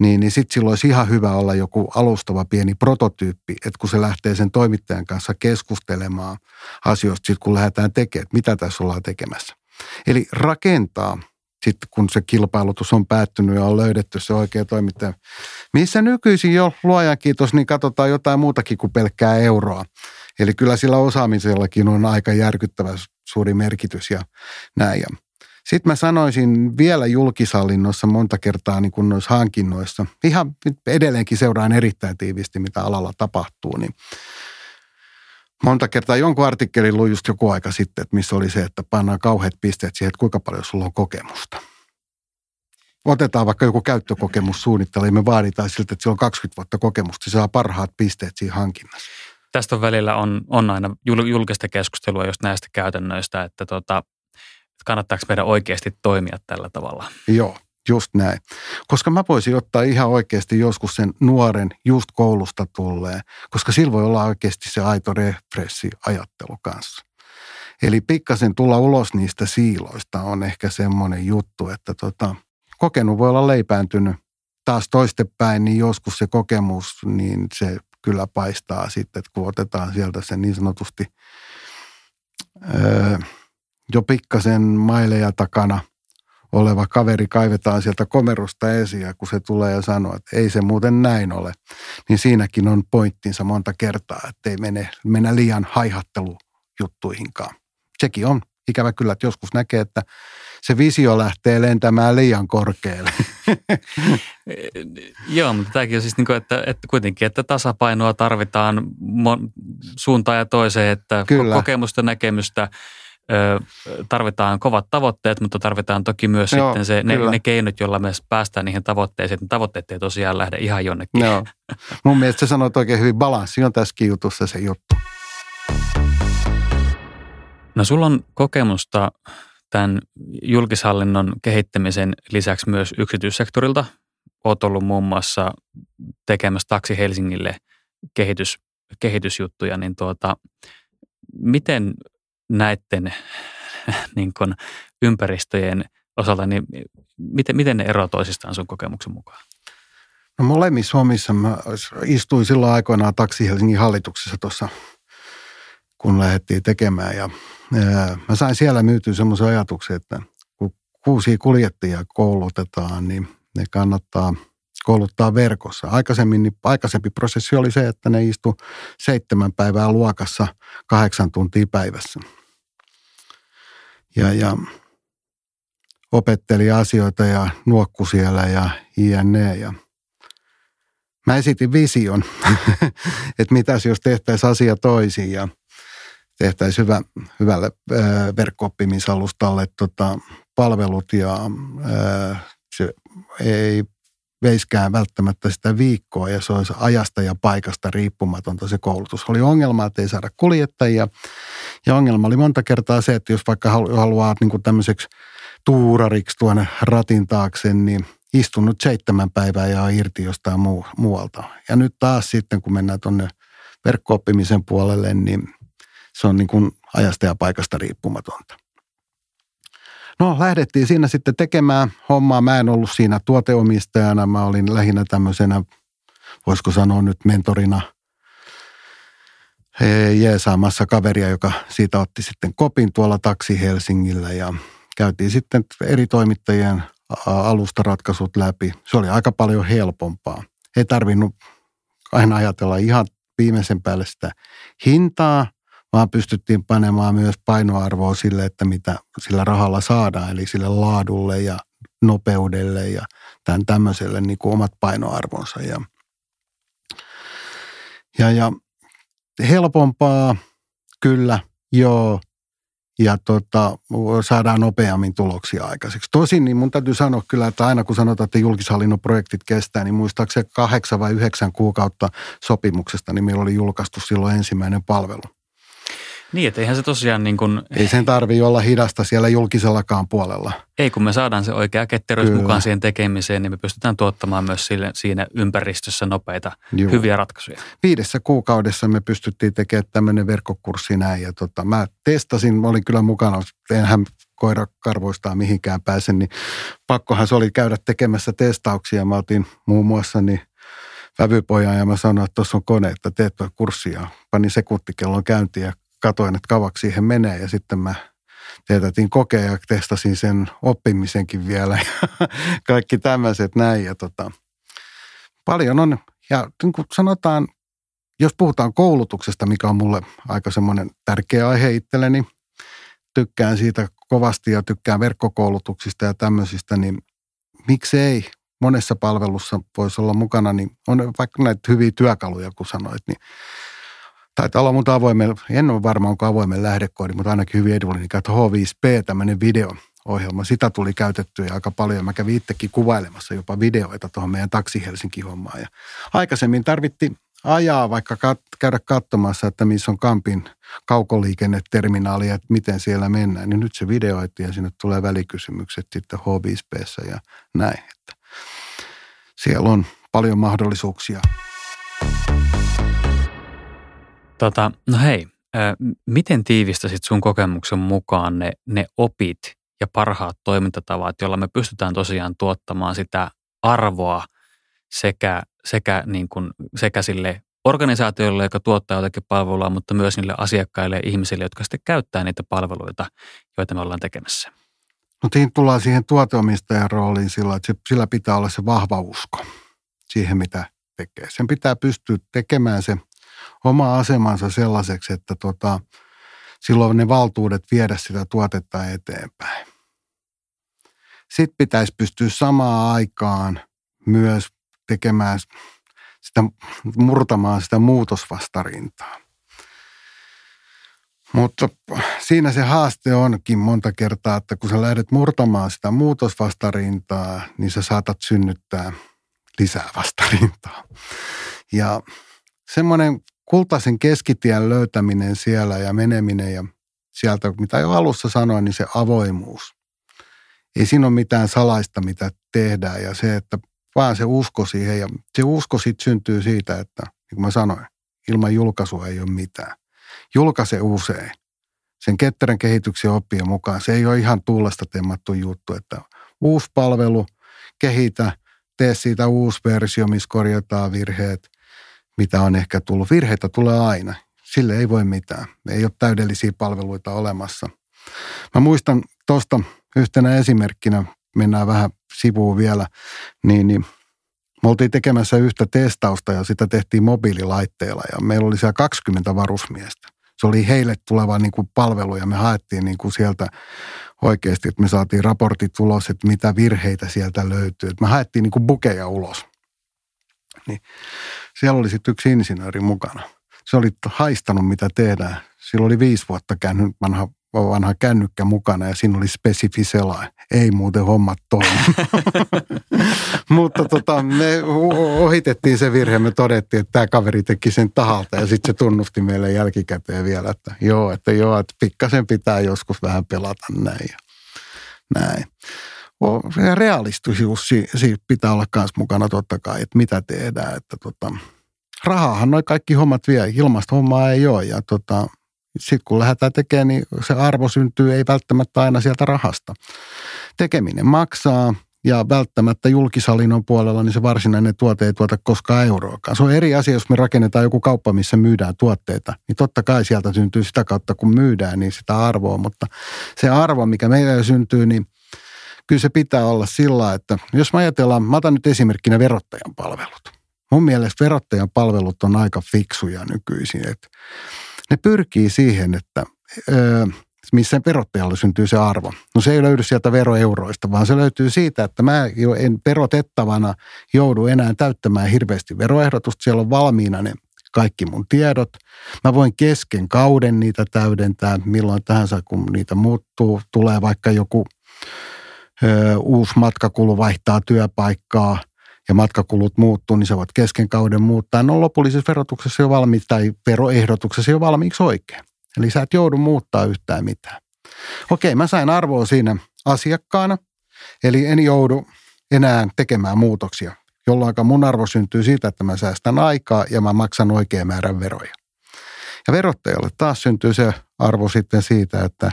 niin, niin sitten silloin olisi ihan hyvä olla joku alustava pieni prototyyppi, että kun se lähtee sen toimittajan kanssa keskustelemaan asioista, sit kun lähdetään tekemään, että mitä tässä ollaan tekemässä. Eli rakentaa sitten kun se kilpailutus on päättynyt ja on löydetty se oikea toimittaja. Missä nykyisin jo, luojan kiitos, niin katsotaan jotain muutakin kuin pelkkää euroa. Eli kyllä sillä osaamisellakin on aika järkyttävä suuri merkitys ja näin. Sitten mä sanoisin vielä julkishallinnossa monta kertaa niin kuin noissa hankinnoissa, ihan edelleenkin seuraan erittäin tiivisti, mitä alalla tapahtuu, niin monta kertaa jonkun artikkelin luin just joku aika sitten, että missä oli se, että pannaan kauheat pisteet siihen, että kuinka paljon sulla on kokemusta. Otetaan vaikka joku käyttökokemus suunnittelu, me vaaditaan siltä, että sillä on 20 vuotta kokemusta, se saa parhaat pisteet siinä hankinnassa. Tästä välillä on, on aina julkista keskustelua just näistä käytännöistä, että tota, kannattaako meidän oikeasti toimia tällä tavalla. Joo, Just näin. Koska mä voisin ottaa ihan oikeasti joskus sen nuoren just koulusta tulleen, koska sillä voi olla oikeasti se aito refressi ajattelu kanssa. Eli pikkasen tulla ulos niistä siiloista on ehkä semmoinen juttu, että tota, kokenut voi olla leipääntynyt. Taas toistepäin, niin joskus se kokemus, niin se kyllä paistaa sitten, että kun otetaan sieltä se niin sanotusti öö, jo pikkasen maileja takana – oleva kaveri kaivetaan sieltä komerosta esiin ja kun se tulee ja sanoo, että ei se muuten näin ole, niin siinäkin on pointtinsa monta kertaa, että ei mene, mennä liian haihattelujuttuihinkaan. Sekin on ikävä kyllä, että joskus näkee, että se visio lähtee lentämään liian korkealle. *laughs* Joo, mutta tämäkin on siis niin kuin, että, että kuitenkin, että tasapainoa tarvitaan suuntaan ja toiseen, että Kyllä. kokemusta, näkemystä – tarvitaan kovat tavoitteet, mutta tarvitaan toki myös Joo, sitten se, ne, ne keinot, joilla me päästään niihin tavoitteisiin. Ne tavoitteet ei tosiaan lähde ihan jonnekin. Joo. Mun mielestä sä sanoit oikein hyvin, balanssi on tässäkin jutussa se juttu. No sulla on kokemusta tämän julkishallinnon kehittämisen lisäksi myös yksityissektorilta. Olet ollut muun muassa tekemässä Taksi Helsingille kehitys, kehitysjuttuja, niin tuota, miten näiden niin kuin ympäristöjen osalta, niin miten, miten ne eroavat toisistaan sun kokemuksen mukaan? No molemmissa omissa mä istuin silloin aikoinaan Taksi Helsingin hallituksessa tuossa, kun lähdettiin tekemään. Ja, ja mä sain siellä myytyä semmoisen ajatuksen, että kun kuusia kuljettajia koulutetaan, niin ne kannattaa kouluttaa verkossa. Aikaisemmin, niin aikaisempi prosessi oli se, että ne istu seitsemän päivää luokassa kahdeksan tuntia päivässä – ja, ja opetteli asioita ja nuokku siellä ja jne. Ja mä esitin vision, *laughs* että mitäs jos tehtäisiin asia toisin ja tehtäisiin hyvä, hyvälle verkko-oppimisalustalle tota, palvelut ja ää, se ei veiskään välttämättä sitä viikkoa ja se olisi ajasta ja paikasta riippumatonta se koulutus. Oli ongelma, että ei saada kuljettajia ja ongelma oli monta kertaa se, että jos vaikka haluaa niin kuin tämmöiseksi tuurariksi tuonne ratin taakse, niin istunut seitsemän päivää ja irti jostain muu, muualta. Ja nyt taas sitten, kun mennään tuonne verkkooppimisen puolelle, niin se on niin kuin ajasta ja paikasta riippumatonta. No lähdettiin siinä sitten tekemään hommaa. Mä en ollut siinä tuoteomistajana. Mä olin lähinnä tämmöisenä, voisiko sanoa nyt mentorina jeesaamassa kaveria, joka siitä otti sitten kopin tuolla taksi Helsingillä ja käytiin sitten eri toimittajien alustaratkaisut läpi. Se oli aika paljon helpompaa. Ei tarvinnut aina ajatella ihan viimeisen päälle sitä hintaa, vaan pystyttiin panemaan myös painoarvoa sille, että mitä sillä rahalla saadaan, eli sille laadulle ja nopeudelle ja tämän tämmöiselle niin kuin omat painoarvonsa. Ja, ja, ja helpompaa, kyllä, joo, ja tota, saadaan nopeammin tuloksia aikaiseksi. Tosin niin mun täytyy sanoa kyllä, että aina kun sanotaan, että julkishallinnon projektit kestää, niin muistaakseni kahdeksan vai yhdeksän kuukautta sopimuksesta, niin meillä oli julkaistu silloin ensimmäinen palvelu. Niin, että eihän se tosiaan niin kuin... Ei sen tarvitse olla hidasta siellä julkisellakaan puolella. Ei, kun me saadaan se oikea ketteryys Kyllä. mukaan siihen tekemiseen, niin me pystytään tuottamaan myös sille, siinä ympäristössä nopeita, Juu. hyviä ratkaisuja. Viidessä kuukaudessa me pystyttiin tekemään tämmöinen verkkokurssi näin. Ja tota, mä testasin, mä olin kyllä mukana, enhän koira karvoistaa mihinkään pääse, niin pakkohan se oli käydä tekemässä testauksia. Mä otin muun muassa niin vävypojan ja mä sanoin, että tuossa on kone, että teet kurssia. Panin sekuntikellon käyntiin ja katoin, että kauaksi siihen menee ja sitten mä teetätin kokea ja testasin sen oppimisenkin vielä ja *laughs* kaikki tämmöiset näin. Ja tota, paljon on, ja niin kuin sanotaan, jos puhutaan koulutuksesta, mikä on mulle aika semmoinen tärkeä aihe itselleni, tykkään siitä kovasti ja tykkään verkkokoulutuksista ja tämmöisistä, niin miksei monessa palvelussa voisi olla mukana, niin on vaikka näitä hyviä työkaluja, kun sanoit, niin Taitaa olla mutta avoimen, en ole varma onko avoimen lähdekoodi, mutta ainakin hyvin edullinen, että H5P, tämmöinen video-ohjelma. Sitä tuli käytettyä aika paljon. Mä kävin itsekin kuvailemassa jopa videoita tuohon meidän Taksi Helsinki-hommaan. Ja aikaisemmin tarvittiin ajaa vaikka kat- käydä katsomassa, että missä on Kampin kaukoliikenneterminaali ja miten siellä mennään. Niin nyt se videoitti ja sinne tulee välikysymykset sitten H5P ja näin. Että siellä on paljon mahdollisuuksia. Tota, no hei, miten tiivistäsit sun kokemuksen mukaan ne, ne opit ja parhaat toimintatavat, joilla me pystytään tosiaan tuottamaan sitä arvoa sekä, sekä, niin kuin, sekä sille organisaatioille, joka tuottaa jotakin palvelua, mutta myös niille asiakkaille ja ihmisille, jotka sitten käyttää niitä palveluita, joita me ollaan tekemässä. No siinä tullaan siihen tuoteomistajan rooliin sillä, että sillä pitää olla se vahva usko siihen, mitä tekee. Sen pitää pystyä tekemään se oma asemansa sellaiseksi, että tota, silloin ne valtuudet viedä sitä tuotetta eteenpäin. Sitten pitäisi pystyä samaan aikaan myös tekemään sitä, murtamaan sitä muutosvastarintaa. Mutta siinä se haaste onkin monta kertaa, että kun sä lähdet murtamaan sitä muutosvastarintaa, niin sä saatat synnyttää lisää vastarintaa. Ja semmoinen kultaisen keskitien löytäminen siellä ja meneminen ja sieltä, mitä jo alussa sanoin, niin se avoimuus. Ei siinä ole mitään salaista, mitä tehdään ja se, että vaan se usko siihen ja se usko sitten syntyy siitä, että niin kuin mä sanoin, ilman julkaisua ei ole mitään. Julkaise usein. Sen ketterän kehityksen oppien mukaan se ei ole ihan tuulesta temmattu juttu, että uusi palvelu, kehitä, tee siitä uusi versio, missä korjataan virheet, mitä on ehkä tullut. Virheitä tulee aina. Sille ei voi mitään. Ei ole täydellisiä palveluita olemassa. Mä muistan tuosta yhtenä esimerkkinä, mennään vähän sivuun vielä, niin, niin me oltiin tekemässä yhtä testausta ja sitä tehtiin mobiililaitteella ja meillä oli siellä 20 varusmiestä. Se oli heille tuleva niin kuin palvelu ja me haettiin niin kuin sieltä oikeasti, että me saatiin raportit ulos, että mitä virheitä sieltä löytyy. Että me haettiin niin kuin bukeja ulos. Niin siellä oli sitten yksi insinööri mukana. Se oli haistanut, mitä tehdään. Sillä oli viisi vuotta käynyt vanha, vanha kännykkä mukana ja siinä oli spesifi selain. Ei muuten hommat toimi. *laughs* Mutta tota, me ohitettiin se virhe. Me todettiin, että tämä kaveri teki sen tahalta ja sitten se tunnusti meille jälkikäteen vielä, että joo, että joo, että pikkasen pitää joskus vähän pelata näin. Ja näin. Se realistisuus siitä pitää olla myös mukana totta kai, että mitä tehdään. Että tota, rahahan noin kaikki hommat vie, ilmasta hommaa ei ole ja tota, sitten kun lähdetään tekemään, niin se arvo syntyy ei välttämättä aina sieltä rahasta. Tekeminen maksaa ja välttämättä julkisalinnon puolella niin se varsinainen tuote ei tuota koskaan euroakaan. Se on eri asia, jos me rakennetaan joku kauppa, missä myydään tuotteita, niin totta kai sieltä syntyy sitä kautta, kun myydään, niin sitä arvoa, mutta se arvo, mikä meillä syntyy, niin kyllä se pitää olla sillä, että jos me ajatellaan, mä otan nyt esimerkkinä verottajan palvelut. Mun mielestä verottajan palvelut on aika fiksuja nykyisin, että ne pyrkii siihen, että öö, missä verottajalle syntyy se arvo. No se ei löydy sieltä veroeuroista, vaan se löytyy siitä, että mä jo en verotettavana joudu enää täyttämään hirveästi veroehdotusta. Siellä on valmiina ne kaikki mun tiedot. Mä voin kesken kauden niitä täydentää, milloin tahansa kun niitä muuttuu. Tulee vaikka joku uusi matkakulu vaihtaa työpaikkaa ja matkakulut muuttuu, niin sä voit kesken kauden muuttaa. No lopullisessa verotuksessa jo valmiiksi tai veroehdotuksessa jo valmiiksi oikein. Eli sä et joudu muuttaa yhtään mitään. Okei, mä sain arvoa siinä asiakkaana, eli en joudu enää tekemään muutoksia, jolloin mun arvo syntyy siitä, että mä säästän aikaa ja mä maksan oikean määrän veroja. Ja verottajalle taas syntyy se arvo sitten siitä, että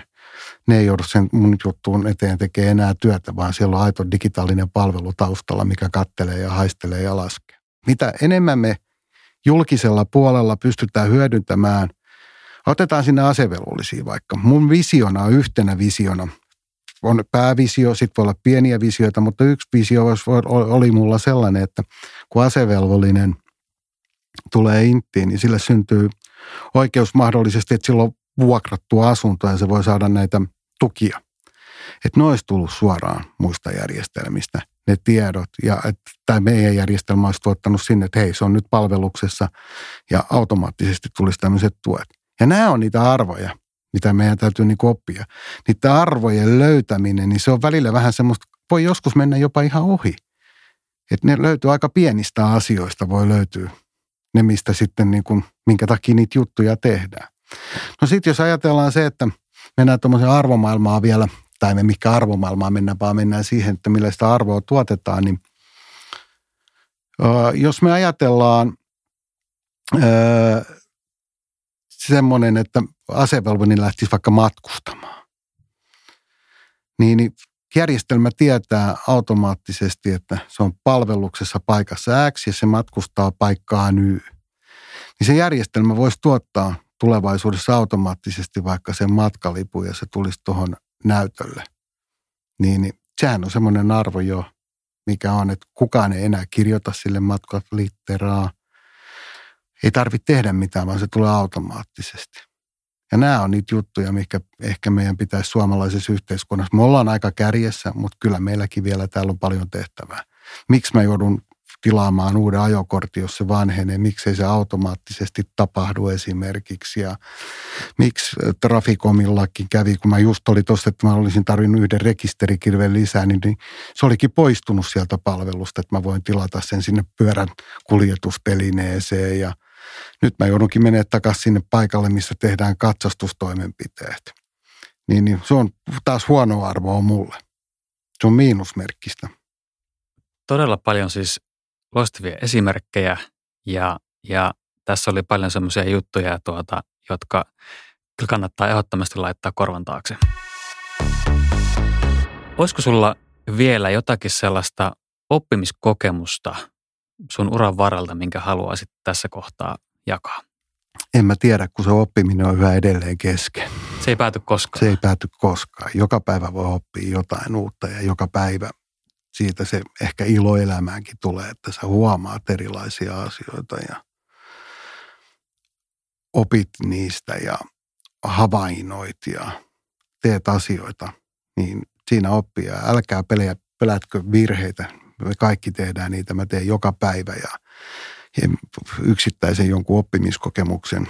ne ei joudu sen mun juttuun eteen tekemään enää työtä, vaan siellä on aito digitaalinen palvelu taustalla, mikä kattelee ja haistelee ja laskee. Mitä enemmän me julkisella puolella pystytään hyödyntämään – Otetaan sinne asevelvollisia vaikka. Mun visiona on yhtenä visiona. On päävisio, sitten voi olla pieniä visioita, mutta yksi visio oli mulla sellainen, että kun asevelvollinen tulee inttiin, niin sille syntyy oikeus mahdollisesti, että silloin vuokrattu asunto ja se voi saada näitä tukia. Että ne olisi tullut suoraan muista järjestelmistä, ne tiedot. Ja tämä meidän järjestelmä olisi tuottanut sinne, että hei, se on nyt palveluksessa ja automaattisesti tulisi tämmöiset tuet. Ja nämä on niitä arvoja, mitä meidän täytyy niin oppia. Niiden arvojen löytäminen, niin se on välillä vähän semmoista, voi joskus mennä jopa ihan ohi. Että ne löytyy aika pienistä asioista, voi löytyä ne, mistä sitten niin kuin, minkä takia niitä juttuja tehdään. No sitten jos ajatellaan se, että mennään tuommoisen arvomaailmaa vielä, tai me mikä arvomaailmaa mennään, vaan mennään siihen, että millä sitä arvoa tuotetaan, niin jos me ajatellaan semmoinen, että asevelvollinen lähtisi vaikka matkustamaan. Niin, niin järjestelmä tietää automaattisesti, että se on palveluksessa paikassa X ja se matkustaa paikkaan Y. Niin se järjestelmä voisi tuottaa tulevaisuudessa automaattisesti vaikka sen matkalipun ja se tulisi tuohon näytölle. Niin, niin sehän on semmoinen arvo jo, mikä on, että kukaan ei enää kirjoita sille matkalitteraa – ei tarvitse tehdä mitään, vaan se tulee automaattisesti. Ja nämä on niitä juttuja, mikä ehkä meidän pitäisi suomalaisessa yhteiskunnassa. Me ollaan aika kärjessä, mutta kyllä meilläkin vielä täällä on paljon tehtävää. Miksi mä joudun tilaamaan uuden ajokortin, jos se vanhenee, miksei se automaattisesti tapahdu esimerkiksi. Ja miksi Trafikomillakin kävi, kun mä just oli tuossa, että mä olisin tarvinnut yhden rekisterikirveen lisää, niin, niin se olikin poistunut sieltä palvelusta, että mä voin tilata sen sinne pyörän kuljetustelineeseen ja nyt mä joudunkin menemään takaisin sinne paikalle, missä tehdään katsastustoimenpiteet. Niin, niin se on taas huono arvo on mulle. Se on miinusmerkkistä. Todella paljon siis loistavia esimerkkejä ja, ja tässä oli paljon semmoisia juttuja, tuota, jotka kyllä kannattaa ehdottomasti laittaa korvan taakse. Olisiko sulla vielä jotakin sellaista oppimiskokemusta sun uran varalta, minkä haluaisit tässä kohtaa jakaa? En mä tiedä, kun se oppiminen on yhä edelleen kesken. Se ei pääty koskaan. Se ei pääty koskaan. Joka päivä voi oppia jotain uutta ja joka päivä siitä se ehkä ilo elämäänkin tulee, että sä huomaat erilaisia asioita ja opit niistä ja havainnoit ja teet asioita, niin siinä oppia. Älkää pelejä, pelätkö virheitä. Me kaikki tehdään niitä. Mä teen joka päivä ja yksittäisen jonkun oppimiskokemuksen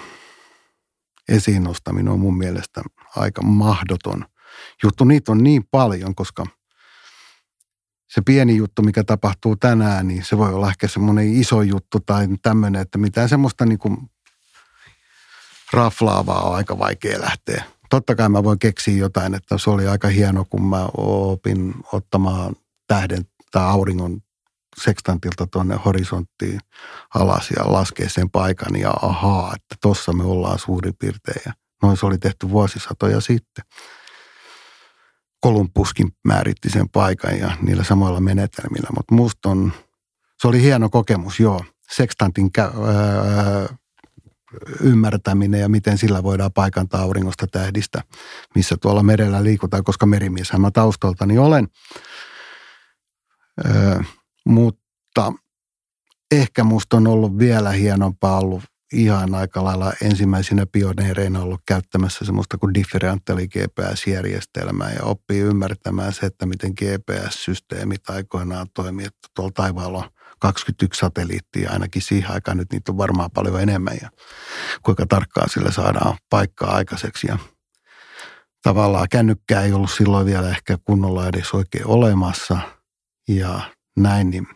esiin nostaminen on mun mielestä aika mahdoton juttu. Niitä on niin paljon, koska se pieni juttu, mikä tapahtuu tänään, niin se voi olla ehkä semmoinen iso juttu tai tämmöinen, että mitään semmoista niin kuin raflaavaa on aika vaikea lähteä totta kai mä voin keksiä jotain, että se oli aika hieno, kun mä opin ottamaan tähden tai auringon sekstantilta tuonne horisonttiin alas ja laskee sen paikan ja ahaa, että tossa me ollaan suurin piirtein. Noin se oli tehty vuosisatoja sitten. Kolumbuskin määritti sen paikan ja niillä samoilla menetelmillä, mutta musta on, se oli hieno kokemus, joo. Sekstantin kä- öö, ymmärtäminen ja miten sillä voidaan paikantaa auringosta tähdistä, missä tuolla merellä liikutaan, koska merimieshän mä taustaltani olen. Öö, mutta ehkä musta on ollut vielä hienompaa ollut ihan aika lailla ensimmäisenä pioneereina ollut käyttämässä semmoista kuin differentiaali GPS-järjestelmää ja oppii ymmärtämään se, että miten GPS-systeemit aikoinaan toimii, että tuolla taivaalla on 21 satelliittia, ainakin siihen aikaan nyt niitä on varmaan paljon enemmän ja kuinka tarkkaan sillä saadaan paikkaa aikaiseksi. Ja tavallaan kännykkää ei ollut silloin vielä ehkä kunnolla edes oikein olemassa ja näin, niin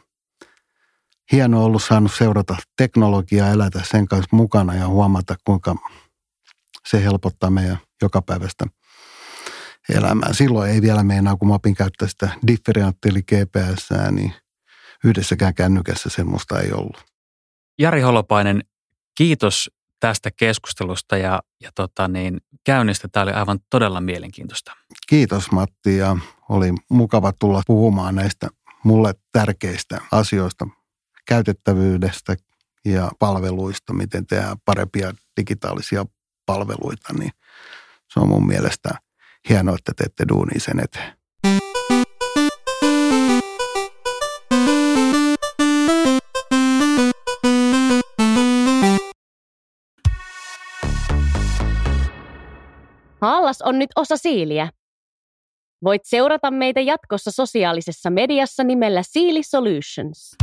hienoa ollut saanut seurata teknologiaa, elätä sen kanssa mukana ja huomata, kuinka se helpottaa meidän jokapäiväistä elämää. Silloin ei vielä meinaa, kun mä opin käyttää sitä differentiaali GPS, niin yhdessäkään kännykässä semmoista ei ollut. Jari Holopainen, kiitos tästä keskustelusta ja, ja tota niin, käynnistä. Tämä oli aivan todella mielenkiintoista. Kiitos Matti ja oli mukava tulla puhumaan näistä mulle tärkeistä asioista, käytettävyydestä ja palveluista, miten tehdään parempia digitaalisia palveluita, niin se on mun mielestä hienoa, että teette duunia sen eteen. Haallas on nyt osa Siiliä. Voit seurata meitä jatkossa sosiaalisessa mediassa nimellä Siili Solutions.